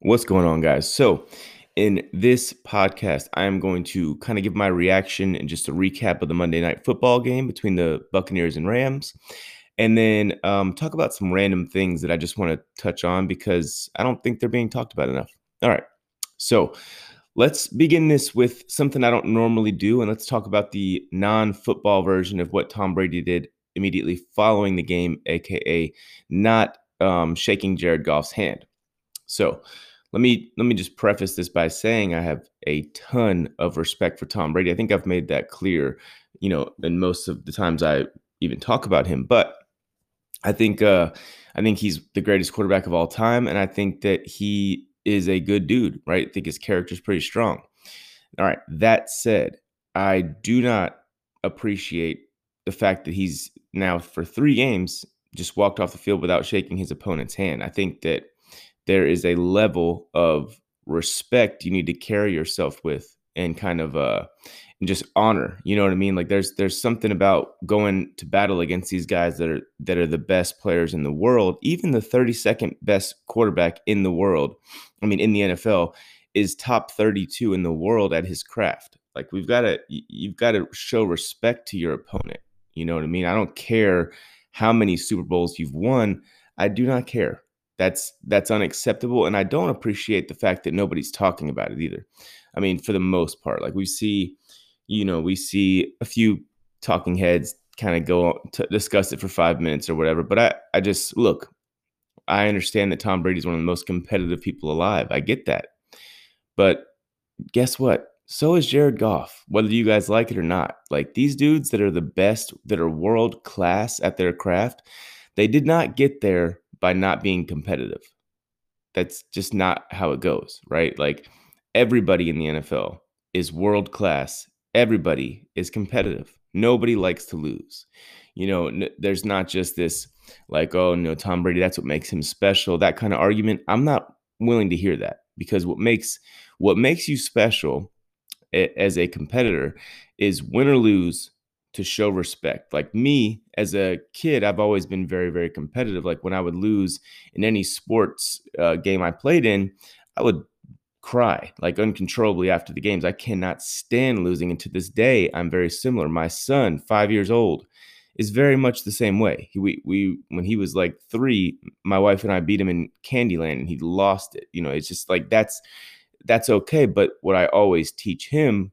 What's going on, guys? So, in this podcast, I am going to kind of give my reaction and just a recap of the Monday night football game between the Buccaneers and Rams, and then um, talk about some random things that I just want to touch on because I don't think they're being talked about enough. All right. So, let's begin this with something I don't normally do, and let's talk about the non football version of what Tom Brady did immediately following the game, aka not um, shaking Jared Goff's hand. So, let me let me just preface this by saying I have a ton of respect for Tom Brady. I think I've made that clear, you know, in most of the times I even talk about him. But I think uh, I think he's the greatest quarterback of all time, and I think that he is a good dude. Right? I think his character is pretty strong. All right. That said, I do not appreciate the fact that he's now for three games just walked off the field without shaking his opponent's hand. I think that there is a level of respect you need to carry yourself with and kind of uh and just honor you know what i mean? Like there's there's something about going to battle against these guys that are that are the best players in the world. Even the 32nd best quarterback in the world i mean in the nfl is top 32 in the world at his craft. Like we've got to you've got to show respect to your opponent you know what i mean? I don't care how many super bowls you've won. I do not care that's that's unacceptable, and I don't appreciate the fact that nobody's talking about it either. I mean, for the most part, like we see, you know, we see a few talking heads kind of go to discuss it for five minutes or whatever. But I, I just look, I understand that Tom Brady is one of the most competitive people alive. I get that. But guess what? So is Jared Goff, whether you guys like it or not. Like these dudes that are the best, that are world class at their craft, they did not get there by not being competitive. That's just not how it goes, right? Like everybody in the NFL is world class. Everybody is competitive. Nobody likes to lose. You know, n- there's not just this like, oh no, Tom Brady, that's what makes him special. That kind of argument. I'm not willing to hear that because what makes what makes you special as a competitor is win or lose to show respect. Like me as a kid, I've always been very, very competitive. Like when I would lose in any sports uh, game I played in, I would cry like uncontrollably after the games. I cannot stand losing. And to this day, I'm very similar. My son, five years old, is very much the same way. He, we, we, when he was like three, my wife and I beat him in Candyland and he lost it. You know, it's just like that's, that's okay. But what I always teach him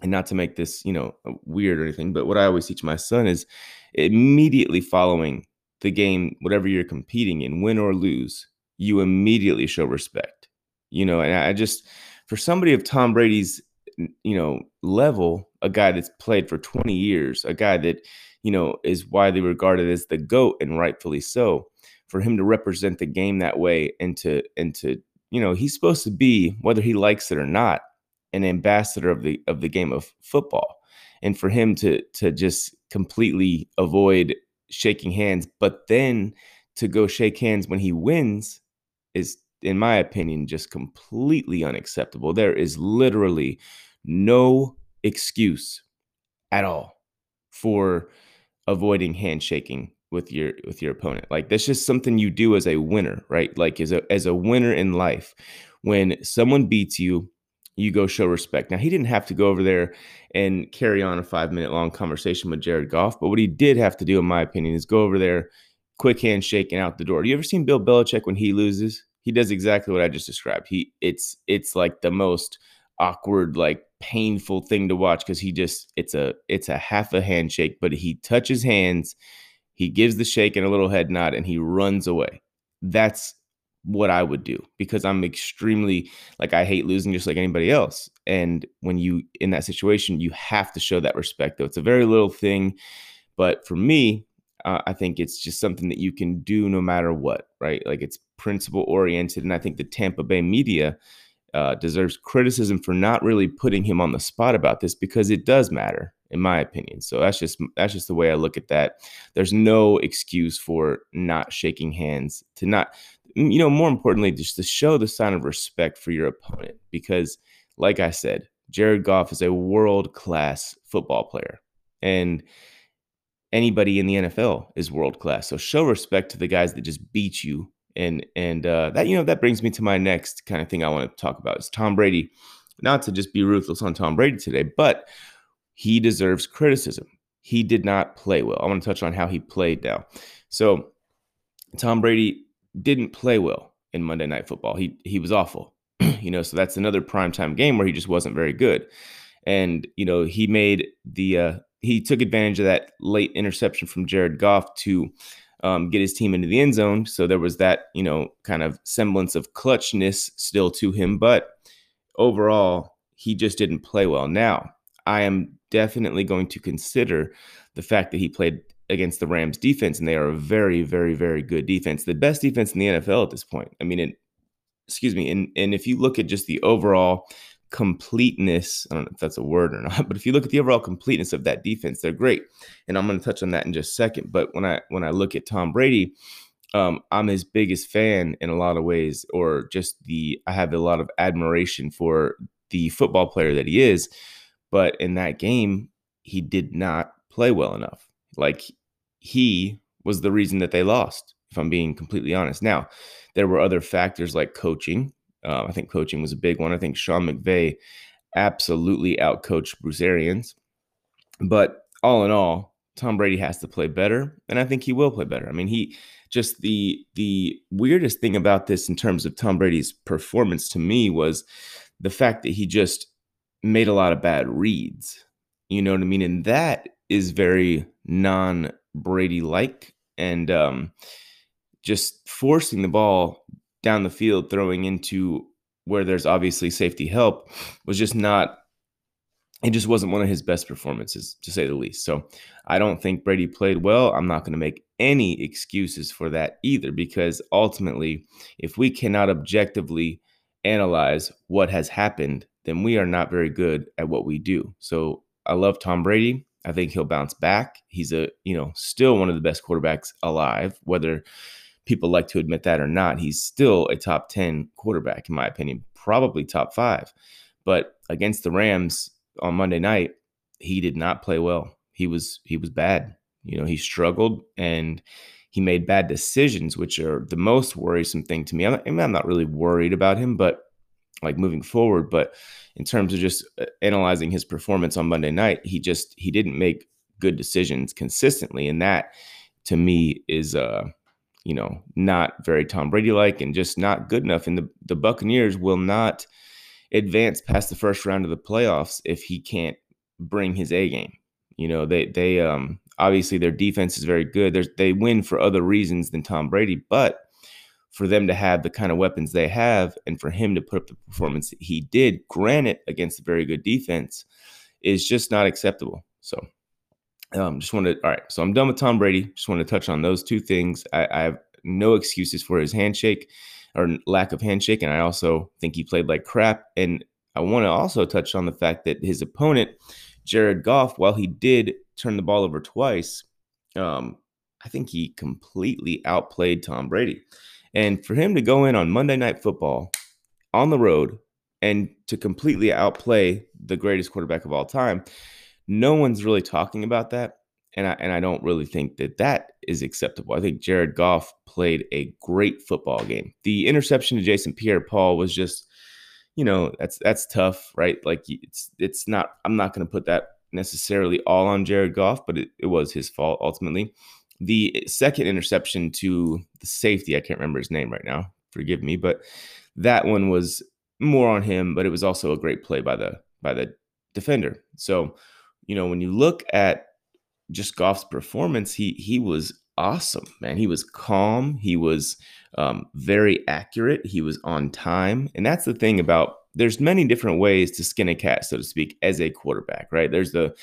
and not to make this you know uh, weird or anything but what i always teach my son is immediately following the game whatever you're competing in win or lose you immediately show respect you know and i just for somebody of tom brady's you know level a guy that's played for 20 years a guy that you know is widely regarded as the goat and rightfully so for him to represent the game that way and to and to you know he's supposed to be whether he likes it or not an ambassador of the of the game of football. And for him to to just completely avoid shaking hands but then to go shake hands when he wins is in my opinion just completely unacceptable. There is literally no excuse at all for avoiding handshaking with your with your opponent. Like that's just something you do as a winner right? Like as a as a winner in life when someone beats you you go show respect. Now, he didn't have to go over there and carry on a five minute long conversation with Jared Goff, but what he did have to do, in my opinion, is go over there, quick handshake, and out the door. Do you ever seen Bill Belichick when he loses? He does exactly what I just described. He it's it's like the most awkward, like painful thing to watch because he just it's a it's a half a handshake, but he touches hands, he gives the shake and a little head nod, and he runs away. That's what I would do because I'm extremely like I hate losing just like anybody else. And when you in that situation, you have to show that respect. Though it's a very little thing, but for me, uh, I think it's just something that you can do no matter what, right? Like it's principle oriented, and I think the Tampa Bay media uh, deserves criticism for not really putting him on the spot about this because it does matter in my opinion. So that's just that's just the way I look at that. There's no excuse for not shaking hands to not you know, more importantly, just to show the sign of respect for your opponent. Because, like I said, Jared Goff is a world class football player. And anybody in the NFL is world class. So show respect to the guys that just beat you And and uh, that you know that brings me to my next kind of thing I want to talk about is Tom Brady. Not to just be ruthless on Tom Brady today, but he deserves criticism. He did not play well. I want to touch on how he played now. So Tom Brady didn't play well in Monday Night Football. He he was awful. you know, so that's another primetime game where he just wasn't very good. And you know, he made the uh, he took advantage of that late interception from Jared Goff to um, get his team into the end zone. So there was that, you know, kind of semblance of clutchness still to him. But overall, he just didn't play well. Now, I am definitely going to consider the fact that he played against the Rams defense, and they are a very, very, very good defense. The best defense in the NFL at this point. I mean, it, excuse me. And, and if you look at just the overall completeness. I don't know if that's a word or not, but if you look at the overall completeness of that defense, they're great. And I'm going to touch on that in just a second. But when I when I look at Tom Brady, um, I'm his biggest fan in a lot of ways, or just the I have a lot of admiration for the football player that he is. But in that game, he did not play well enough. Like he was the reason that they lost, if I'm being completely honest. Now, there were other factors like coaching uh, I think coaching was a big one. I think Sean McVay absolutely outcoached Bruce Arians. But all in all, Tom Brady has to play better, and I think he will play better. I mean, he just the the weirdest thing about this in terms of Tom Brady's performance to me was the fact that he just made a lot of bad reads. You know what I mean? And that is very non Brady like, and um, just forcing the ball down the field throwing into where there's obviously safety help was just not it just wasn't one of his best performances to say the least. So I don't think Brady played well. I'm not going to make any excuses for that either because ultimately if we cannot objectively analyze what has happened, then we are not very good at what we do. So I love Tom Brady. I think he'll bounce back. He's a, you know, still one of the best quarterbacks alive, whether people like to admit that or not, he's still a top 10 quarterback, in my opinion, probably top five. But against the Rams on Monday night, he did not play well. He was he was bad. You know, he struggled and he made bad decisions, which are the most worrisome thing to me. I'm, I'm not really worried about him, but like moving forward. But in terms of just uh, analyzing his performance on Monday night, he just he didn't make good decisions consistently, and that to me is uh you know, not very Tom Brady like and just not good enough. And the, the Buccaneers will not advance past the first round of the playoffs if he can't bring his A game. You know, they they um obviously their defense is very good. There's they win for other reasons than Tom Brady, but for them to have the kind of weapons they have and for him to put up the performance he did, granted against a very good defense, is just not acceptable. So um, just wanted, all right. So I'm done with Tom Brady. Just want to touch on those two things. I, I have no excuses for his handshake or lack of handshake, and I also think he played like crap. And I want to also touch on the fact that his opponent, Jared Goff, while he did turn the ball over twice, um, I think he completely outplayed Tom Brady. And for him to go in on Monday Night Football on the road and to completely outplay the greatest quarterback of all time no one's really talking about that. And I, and I don't really think that that is acceptable. I think Jared Goff played a great football game. The interception to Jason Pierre-Paul was just, you know, that's that's tough, right? Like it's it's not. I'm not going to put that necessarily all on Jared Goff, but it, it was his fault ultimately. The second interception to the safety, I can't remember his name right now. Forgive me, but that one was more on him, but it was also a great play by the by the defender. So you know, when you look at just Goff's performance, he he was awesome, man. He was calm. He was um, very accurate. He was on time, and that's the thing about. There's many different ways to skin a cat, so to speak, as a quarterback, right? There's the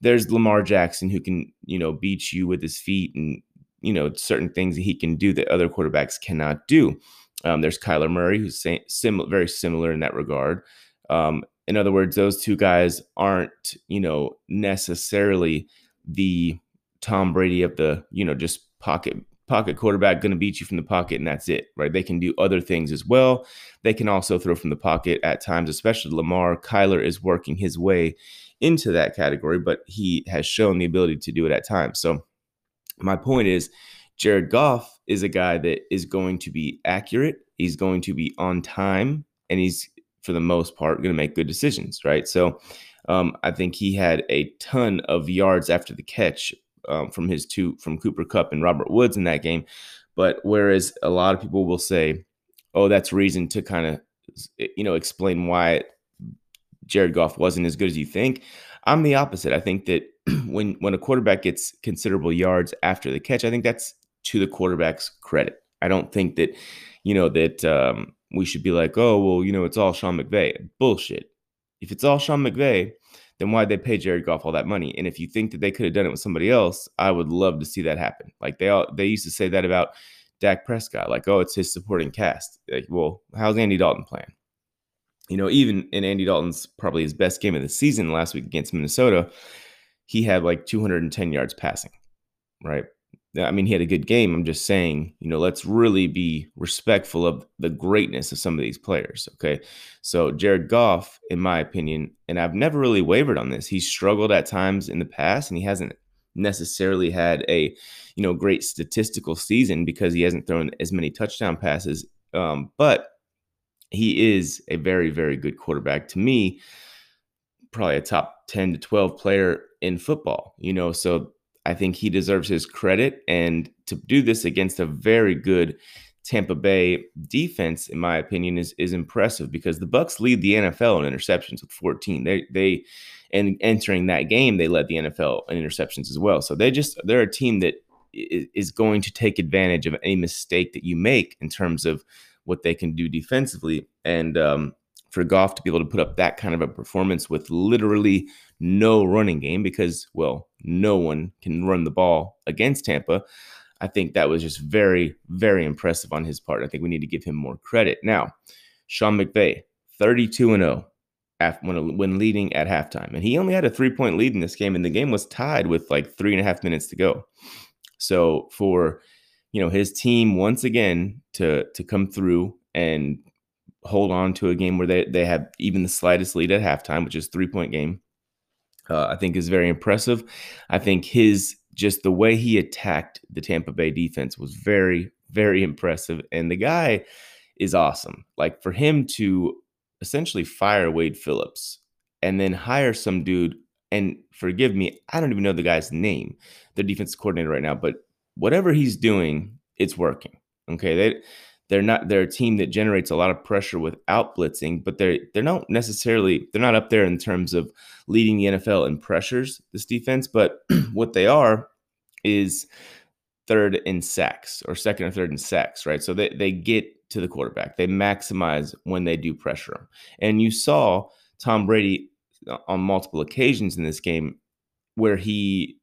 there's Lamar Jackson who can you know beat you with his feet and you know certain things that he can do that other quarterbacks cannot do. Um, there's Kyler Murray who's very similar in that regard. Um, in other words, those two guys aren't, you know, necessarily the Tom Brady of the, you know, just pocket pocket quarterback going to beat you from the pocket and that's it, right? They can do other things as well. They can also throw from the pocket at times, especially Lamar. Kyler is working his way into that category, but he has shown the ability to do it at times. So my point is Jared Goff is a guy that is going to be accurate. He's going to be on time, and he's for the most part going to make good decisions, right? So um, I think he had a ton of yards after the catch um, from his two from Cooper Kupp and Robert Woods in that game. But whereas a lot of people will say, "Oh, that's reason to kind of you know explain why Jared Goff wasn't as good as you think," I'm the opposite. I think that when when a quarterback gets considerable yards after the catch, I think that's to the quarterback's credit. I don't think that you know that um, we should be like, "Oh, well, you know, it's all Sean McVay." Bullshit. If it's all Sean McVay, then why'd they pay Jared Goff all that money? And if you think that they could have done it with somebody else, I would love to see that happen. Like they all they used to say that about Dak Prescott, like, oh, it's his supporting cast. Like, well, how's Andy Dalton playing? You know, even in Andy Dalton's probably his best game of the season last week against Minnesota, he had like 210 yards passing, right? I mean, he had a good game. I'm just saying, you know, let's really be respectful of the greatness of some of these players. Okay. So, Jared Goff, in my opinion, and I've never really wavered on this, he's struggled at times in the past and he hasn't necessarily had a, you know, great statistical season because he hasn't thrown as many touchdown passes. Um, but he is a very, very good quarterback to me, probably a top 10 to 12 player in football, you know, so I think he deserves his credit. And to do this against a very good Tampa Bay defense, in my opinion, is is impressive because the Bucks lead the NFL in interceptions with 14. They they and entering that game, they led the NFL in interceptions as well. So they just they're a team that is going to take advantage of any mistake that you make in terms of what they can do defensively. And um, for Goff to be able to put up that kind of a performance with literally no running game because, well, no one can run the ball against Tampa. I think that was just very, very impressive on his part. I think we need to give him more credit. Now, Sean McVay, 32 and 0 when, when leading at halftime. And he only had a three point lead in this game, and the game was tied with like three and a half minutes to go. So for you know his team once again to to come through and hold on to a game where they, they have even the slightest lead at halftime, which is three point game, uh, I think is very impressive. I think his just the way he attacked the Tampa Bay defense was very, very impressive. And the guy is awesome. Like for him to essentially fire Wade Phillips and then hire some dude, and forgive me, I don't even know the guy's name, the defense coordinator right now, but whatever he's doing, it's working. Okay. They they're not they're a team that generates a lot of pressure without blitzing, but they're they're not necessarily they're not up there in terms of leading the NFL in pressures this defense, but what they are is third in sacks or second or third in sacks, right? So they, they get to the quarterback. They maximize when they do pressure him. And you saw Tom Brady uh, on multiple occasions in this game where he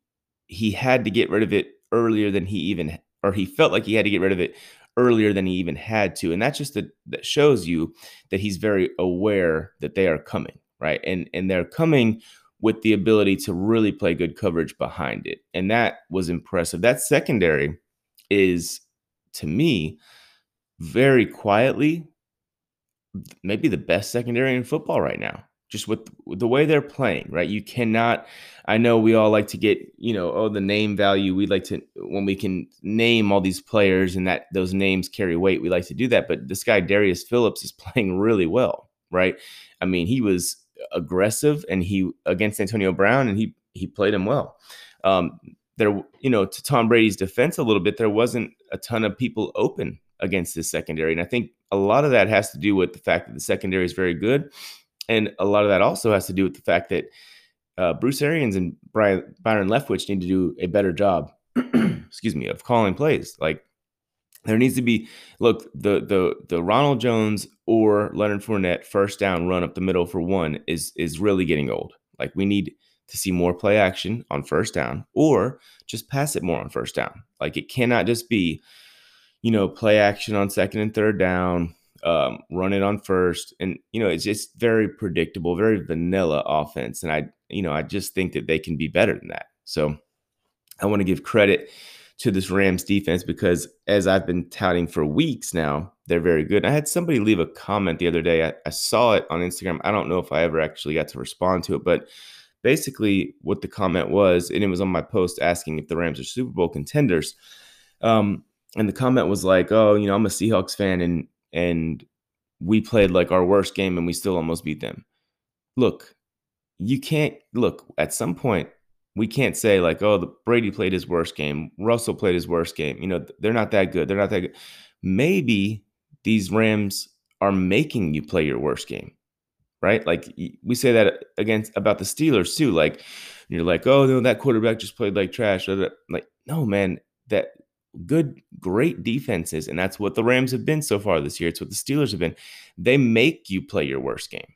he had to get rid of it earlier than he even or he felt like he had to get rid of it earlier than he even had to. And that's just a, that shows you that he's very aware that they are coming, right? And and they're coming with the ability to really play good coverage behind it. And that was impressive. That secondary is to me very quietly maybe the best secondary in football right now just with, the way they're playing, right? You cannot. I know we all like to get, you know, oh, the name value. We like to when we can name all these players and that those names carry weight. We like to do that. But this guy Darius Phillips is playing really well, right? I mean, he was aggressive and he against Antonio Brown and he he played him well. Um, there, you know, to Tom Brady's defense a little bit, there wasn't a ton of people open against this secondary, and I think a lot of that has to do with the fact that the secondary is very good and a lot of that also has to do with the fact that uh, Bruce Arians and Brian, Byron Leftwich need to do a better job, excuse me, of calling plays. Like there needs to be look the the the Ronald Jones or Leonard Fournette first down run up the middle for one is is really getting old. Like we need to see more play action on first down or just pass it more on first down. Like it cannot just be, you know, play action on second and third down, um, run it on first, and you know it's just very predictable, very vanilla offense. And I, you know, I just think that they can be better than that. So I want to give credit to this Rams defense because as I've been touting for weeks now, they're very good. I had somebody leave a comment the other day. I, I saw it on Instagram. I don't know if I ever actually got to respond to it, but basically what the comment was, and it was on my post asking if the Rams are Super Bowl contenders. Um, and the comment was like, "Oh, you know, I'm a Seahawks fan, and and we played like our worst game, and we still almost beat them." Look, you can't look at some point. We can't say like, "Oh, the Brady played his worst game. Russell played his worst game." You know, they're not that good. They're not that good. Maybe these Rams are making you play your worst game, right? Like we say that against about the Steelers too. Like you're like, "Oh, no, that quarterback just played like trash." Like, no, man, that good, great defenses, and that's what the Rams have been so far this year. It's what the Steelers have been. They make you play your worst game.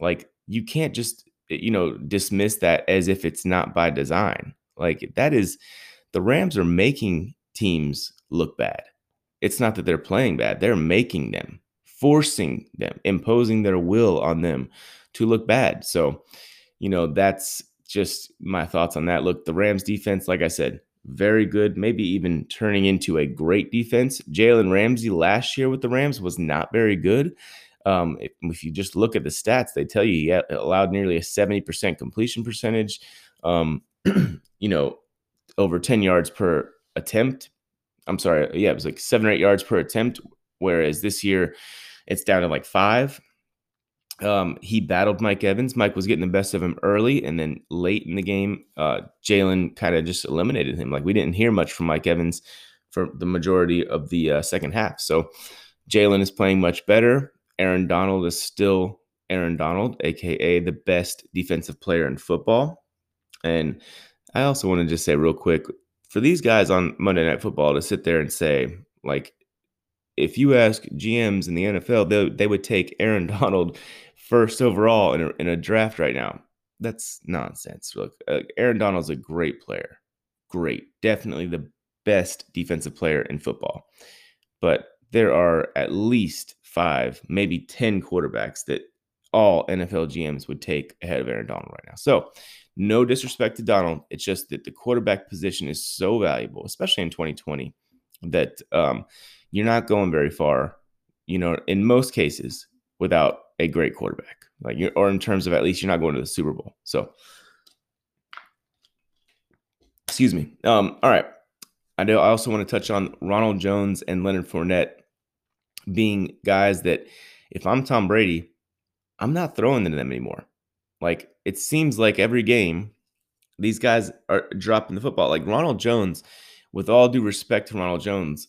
Like you can't just eh, you know dismiss that as if it's not by design. Like that is the Rams are making teams look bad. It's not that they're playing bad; they're making them, forcing them, imposing their will on them to look bad. So, you know, that's just my thoughts on that. Look, the Rams defense, like I said, very good, maybe even turning into a great defense. Jalen Ramsey last year with the Rams was not very good. Um, if, if, you just look at the stats, they tell you he allowed nearly a 70% completion percentage, um, you know, over 10 yards per attempt. I'm sorry, yeah, it was like seven or eight yards per attempt, whereas this year it's down to like five. Um, he battled Mike Evans. Mike was getting the best of him early, and then late in the game, uh, Jalen kind of just eliminated him. Like we didn't hear much from Mike Evans for the majority of the uh, second half. So Jalen is playing much better. Aaron Donald is still Aaron Donald, aka the best defensive player in football. And I also want to just say real quick for these guys on Monday Night Football to sit there and say like if you ask GMs in the NFL, they, they would take Aaron Donald first overall in a, in a draft right now. That's nonsense. Look, uh, Aaron Donald's a great player. Great. Definitely the best defensive player in football. But there are at least five, maybe 10 quarterbacks that all NFL GMs would take ahead of Aaron Donald right now. So, no disrespect to Donald. It's just that the quarterback position is so valuable, especially in 2020, that um, you're not going very far, you know, in most cases without a great quarterback. Like you or in terms of at least you're not going to the Super Bowl. So excuse me. Um, all right. I know I also want to touch on Ronald Jones and Leonard Fournette being guys that if I'm Tom Brady, I'm not throwing to them anymore. Like it seems like every game, these guys are dropping the football. Like Ronald Jones, with all due respect to Ronald Jones,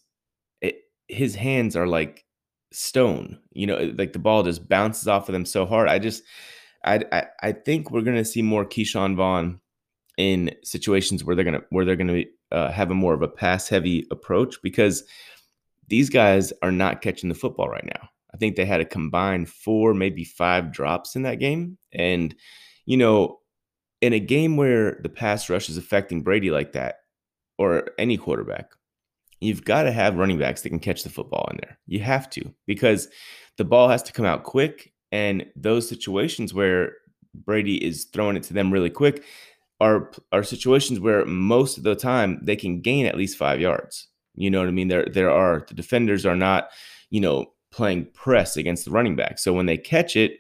his hands are like stone. You know, like the ball just bounces off of them so hard. I just, I, I, I think we're gonna see more Ke'Shawn Vaughn in situations where they're gonna where they're gonna uh, have a more of a pass heavy approach because these guys are not catching the football right now. I think they had a combined four, maybe five drops in that game, and you know, in a game where the pass rush is affecting Brady like that, or any quarterback, you've got to have running backs that can catch the football in there. You have to because the ball has to come out quick. And those situations where Brady is throwing it to them really quick are are situations where most of the time they can gain at least five yards. You know what I mean? There there are the defenders are not, you know, playing press against the running back. So when they catch it,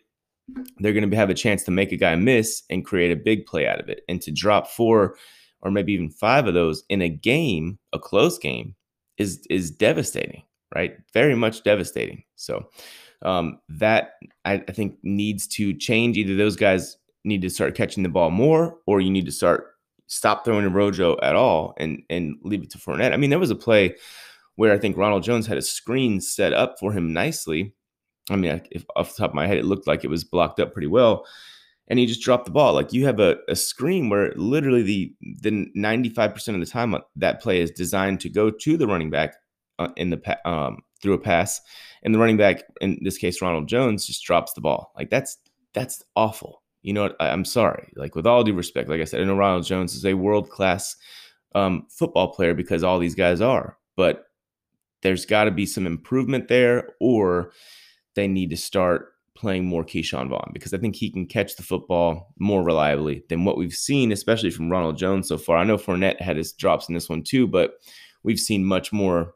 they're going to have a chance to make a guy miss and create a big play out of it. And to drop four or maybe even five of those in a game, a close game, is is devastating, right? Very much devastating. So um, that I, I think needs to change. Either those guys need to start catching the ball more, or you need to start stop throwing to Rojo at all and and leave it to Fournette. I mean, there was a play where I think Ronald Jones had a screen set up for him nicely. I mean, if off the top of my head, it looked like it was blocked up pretty well and he just dropped the ball. Like you have a, a screen where literally the the 95% of the time uh, that play is designed to go to the running back uh, in the um, through a pass, and the running back in this case Ronald Jones just drops the ball. Like that's that's awful. You know, what? I, am sorry. Like with all due respect, like I said, I know Ronald Jones is a world class um, football player because all these guys are, but there's got to be some improvement there, or they need to start playing more Ke'Shawn Vaughn because I think he can catch the football more reliably than what we've seen, especially from Ronald Jones so far. I know Fournette had his drops in this one too, but we've seen much more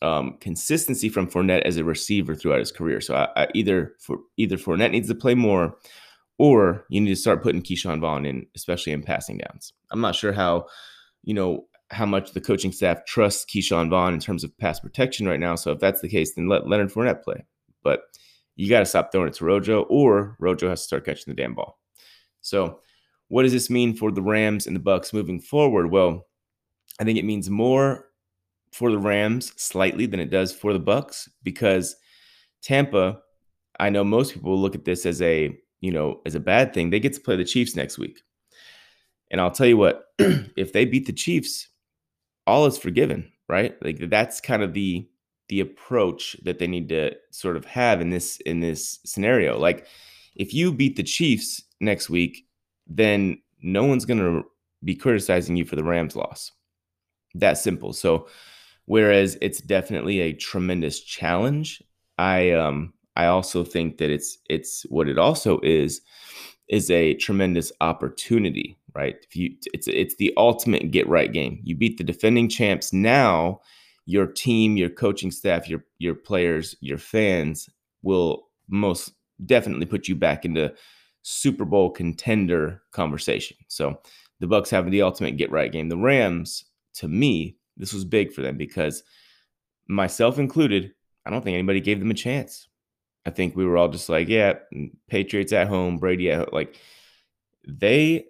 um, consistency from Fournette as a receiver throughout his career. So I, I either for either Fournette needs to play more, or you need to start putting Ke'Shawn Vaughn in, especially in passing downs. I'm not sure how, you know, how much the coaching staff trusts Ke'Shawn Vaughn in terms of pass protection right now. So if that's the case, then let Leonard Fournette play. But you got to stop throwing it to Rojo, or Rojo has to start catching the damn ball. So, what does this mean for the Rams and the Bucks moving forward? Well, I think it means more for the Rams slightly than it does for the Bucks because Tampa, I know most people look at this as a, you know, as a bad thing. They get to play the Chiefs next week. And I'll tell you what, if they beat the Chiefs, all is forgiven, right? Like that's kind of the the approach that they need to sort of have in this in this scenario. Like if you beat the Chiefs next week, then no one's going to be criticizing you for the Rams loss. That simple. So whereas it's definitely a tremendous challenge, I um I also think that it's it's what it also is is a tremendous opportunity, right? If you it's it's the ultimate get right game. You beat the defending champs now, your team, your coaching staff, your your players, your fans will most definitely put you back into Super Bowl contender conversation. So the Bucks having the ultimate get right game. The Rams, to me, this was big for them because myself included, I don't think anybody gave them a chance. I think we were all just like, yeah, mm, Patriots at home, Brady at home. Like they,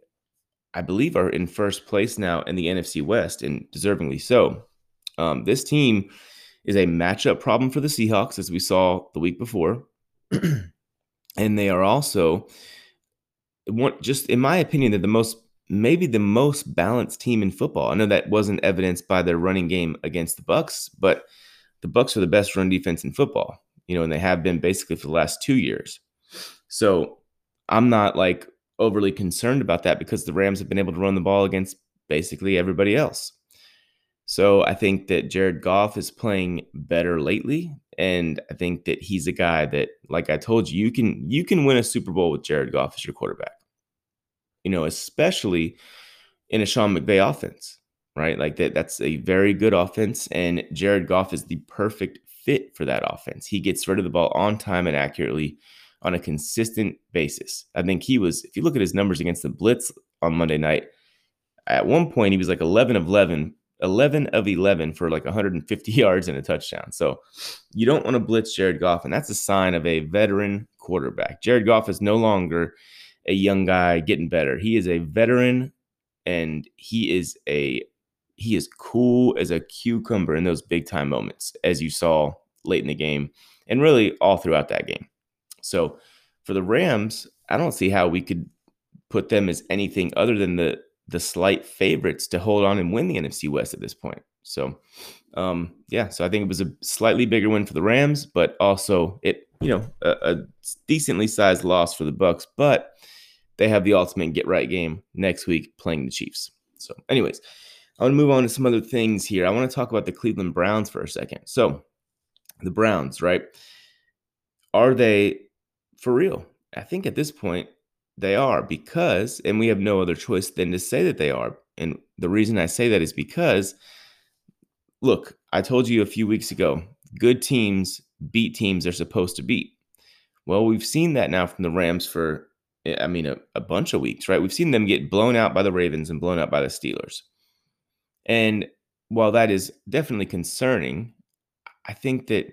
I believe, are in first place now in the NFC West and deservingly so. Um, this team is a matchup problem for the Seahawks, as we saw the week before. and they are also one, just in my opinion, they're the most maybe the most balanced team in football. I know that wasn't evidenced by their running game against the Bucks, but the Bucks are the best run defense in football you know, and they have been basically for the last two years. So I'm not like overly concerned about that because the Rams have been able to run the ball against basically everybody else. So I think that Jared Goff is playing better lately. And I think that he's a guy that, like I told you, you can you can win a Super Bowl with Jared Goff as your quarterback. You know, especially in a Sean McVay offense, right? Like that, that's a very good offense. And Jared Goff is the perfect fit for that offense. He gets rid of the ball on time and accurately on a consistent basis. I think he was, if you look at his numbers against the Blitz on Monday night, at one point he was like 11 of 11, 11 of 11 for like 150 yards and a touchdown. So you don't want to blitz Jared Goff, and that's a sign of a veteran quarterback. Jared Goff is no longer a young guy getting better. He is a veteran and he is a he is cool as a cucumber in those big time moments, as you saw late in the game and really all throughout that game. So for the Rams, I don't see how we could put them as anything other than the the slight favorites to hold on and win the NFC West at this point. So um, yeah, so I think it was a slightly bigger win for the Rams, but also it, you know, a, a decently sized loss for the Bucks. but they have the ultimate get right game next week playing the Chiefs. So, anyways, I want to move on to some other things here. I want to talk about the Cleveland Browns for a second. So, the Browns, right? Are they for real? I think at this point they are because, and we have no other choice than to say that they are. And the reason I say that is because, look, I told you a few weeks ago, good teams beat teams they're supposed to beat. Well, we've seen that now from the Rams for, eh, I mean, a, a bunch of weeks, right? We've seen them get blown out by the Ravens and blown out by the Steelers. And while that is definitely concerning, I think that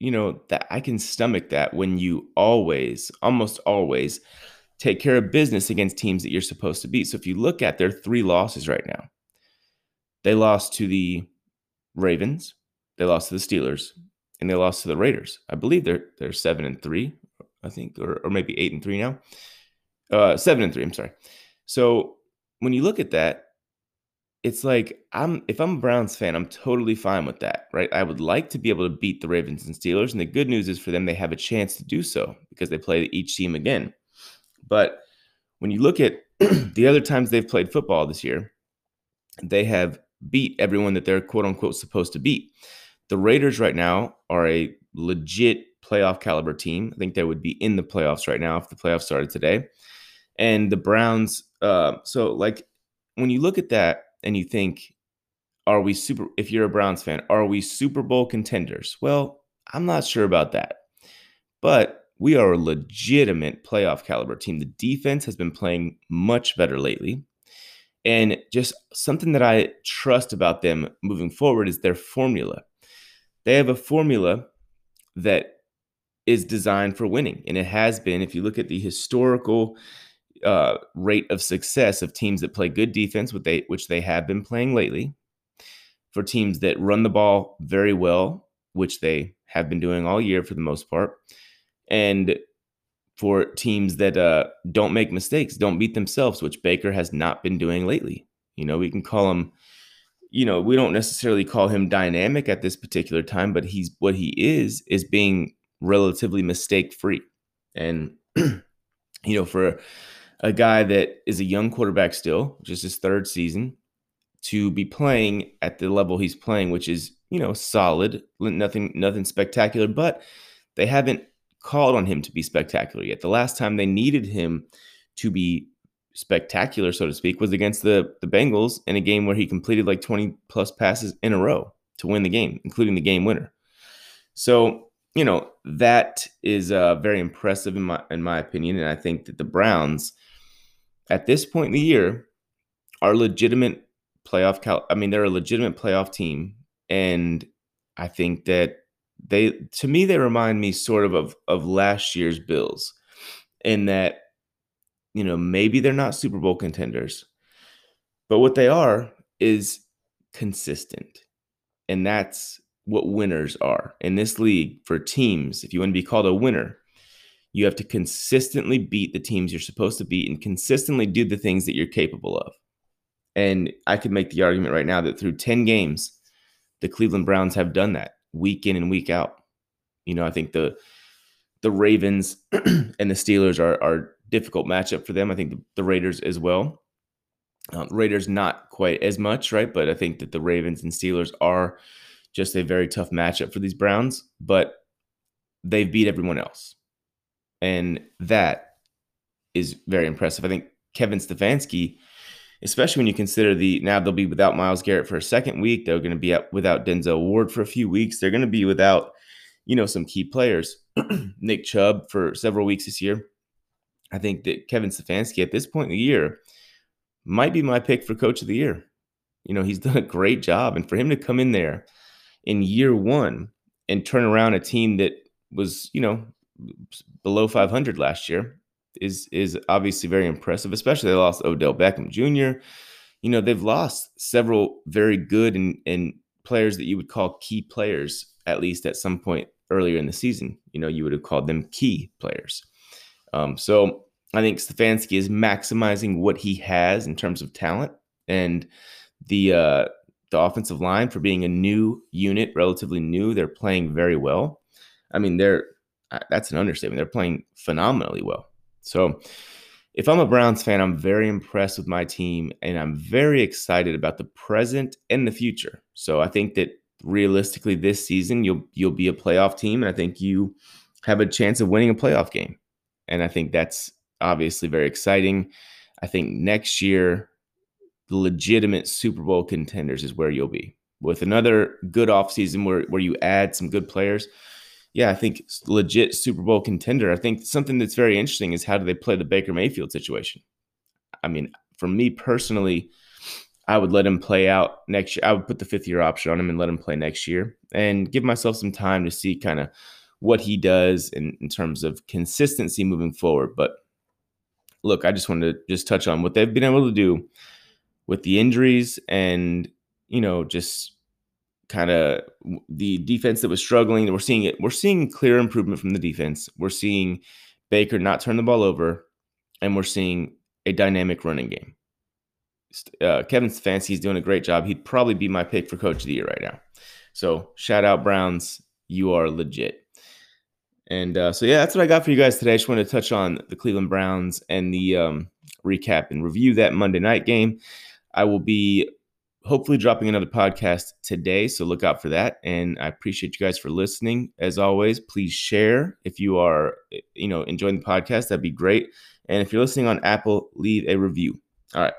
you know that I can stomach that when you always, almost always, take care of business against teams that you're supposed to beat. So if you look at their three losses right now, they lost to the Ravens, they lost to the Steelers, and they lost to the Raiders. I believe they're they're seven and three, I think, or or maybe eight and three now. Uh, seven and three. I'm sorry. So when you look at that, it's like I'm if I'm a Browns fan, I'm totally fine with that, right? I would like to be able to beat the Ravens and Steelers, and the good news is for them they have a chance to do so because they play each team again. But when you look at the other times they've played football this year, they have beat everyone that they're quote unquote supposed to beat. The Raiders right now are a legit playoff caliber team. I think they would be in the playoffs right now if the playoffs started today. And the Browns, uh, so like when you look at that, and you think, are we super, if you're a Browns fan, are we Super Bowl contenders? Well, I'm not sure about that. But we are a legitimate playoff caliber team. The defense has been playing much better lately. And just something that I trust about them moving forward is their formula. They have a formula that is designed for winning, and it has been. If you look at the historical uh, rate of success of teams that play good defense, which they which they have been playing lately, for teams that run the ball very well, which they have been doing all year for the most part, and for teams that uh, don't make mistakes, don't beat themselves, which Baker has not been doing lately. You know, we can call him, you know, we don't necessarily call him dynamic at this particular time, but he's what he is is being relatively mistake free. And you know, for a guy that is a young quarterback still, just his third season, to be playing at the level he's playing, which is you know solid, nothing nothing spectacular, but they haven't called on him to be spectacular yet. The last time they needed him to be spectacular, so to speak, was against the the Bengals in a game where he completed like 20 plus passes in a row to win the game, including the game winner. So, you know, that is uh, very impressive in my in my opinion, and I think that the Browns at this point in the year are legitimate playoff. Cal- I mean, they're a legitimate playoff team, and I think that they to me they remind me sort of of, of last year's Bills in that you know maybe they're not Super Bowl contenders, but what they are is consistent, and that's what winners are in this league for teams. If you want to be called a winner, you have to consistently beat the teams you're supposed to beat and consistently do the things that you're capable of. And I could make the argument right now that through 10 games, the Cleveland Browns have done that week in and week out. You know, I think the the Ravens and the Steelers are are difficult matchup for them. I think the, the Raiders as well. Um, Raiders not quite as much, right? But I think that the Ravens and Steelers are just a very tough matchup for these Browns. But they've beat everyone else, and that is very impressive. I think Kevin Stefanski especially when you consider the now they'll be without Myles Garrett for a second week. They're going to be up without Denzel Ward for a few weeks. They're going to be without, you know, some key players. Nick Chubb for several weeks this year. I think that Kevin Stefanski at this point in the year might be my pick for coach of the year. You know, he's done a great job. And for him to come in there in year one and turn around a team that was, you know, below 500 last year is is obviously very impressive, especially they lost Odell Beckham Jr. You know, they've lost several very good and, and players that you would call key players, at least at some point earlier in the season. You know, you would have called them key players. Um, so I think Stefanski is maximizing what he has in terms of talent and the uh, the offensive line for being a new unit, relatively new. They're playing very well. I mean, they're that's an understatement. They're playing phenomenally well. So, if I'm a Browns fan, I'm very impressed with my team and I'm very excited about the present and the future. So, I think that realistically this season you'll you'll be a playoff team and I think you have a chance of winning a playoff game. And I think that's obviously very exciting. I think next year the legitimate Super Bowl contenders is where you'll be. With another good offseason where where you add some good players, yeah, I think legit Super Bowl contender. I think something that's very interesting is how do they play the Baker Mayfield situation? I mean, for me personally, I would let him play out next year. I would put the fifth year option on him and let him play next year and give myself some time to see kind of what he does in, in terms of consistency moving forward. But look, I just wanted to just touch on what they've been able to do with the injuries and, you know, just kind of the defense that was struggling. We're seeing it. We're seeing clear improvement from the defense. We're seeing Baker not turn the ball over, and we're seeing a dynamic running game. Uh, Kevin Stefanski is doing a great job. He'd probably be my pick for coach of the year right now. So shout out Browns, you are legit. And uh, so yeah, that's what I got for you guys today. I just wanted to touch on the Cleveland Browns and the um, recap and review that Monday night game. I will be hopefully dropping another podcast today. So look out for that. And I appreciate you guys for listening. As always, please share if you are, eh, you know, enjoying the podcast. That'd be great. And if you're listening on Apple, leave a review. All right.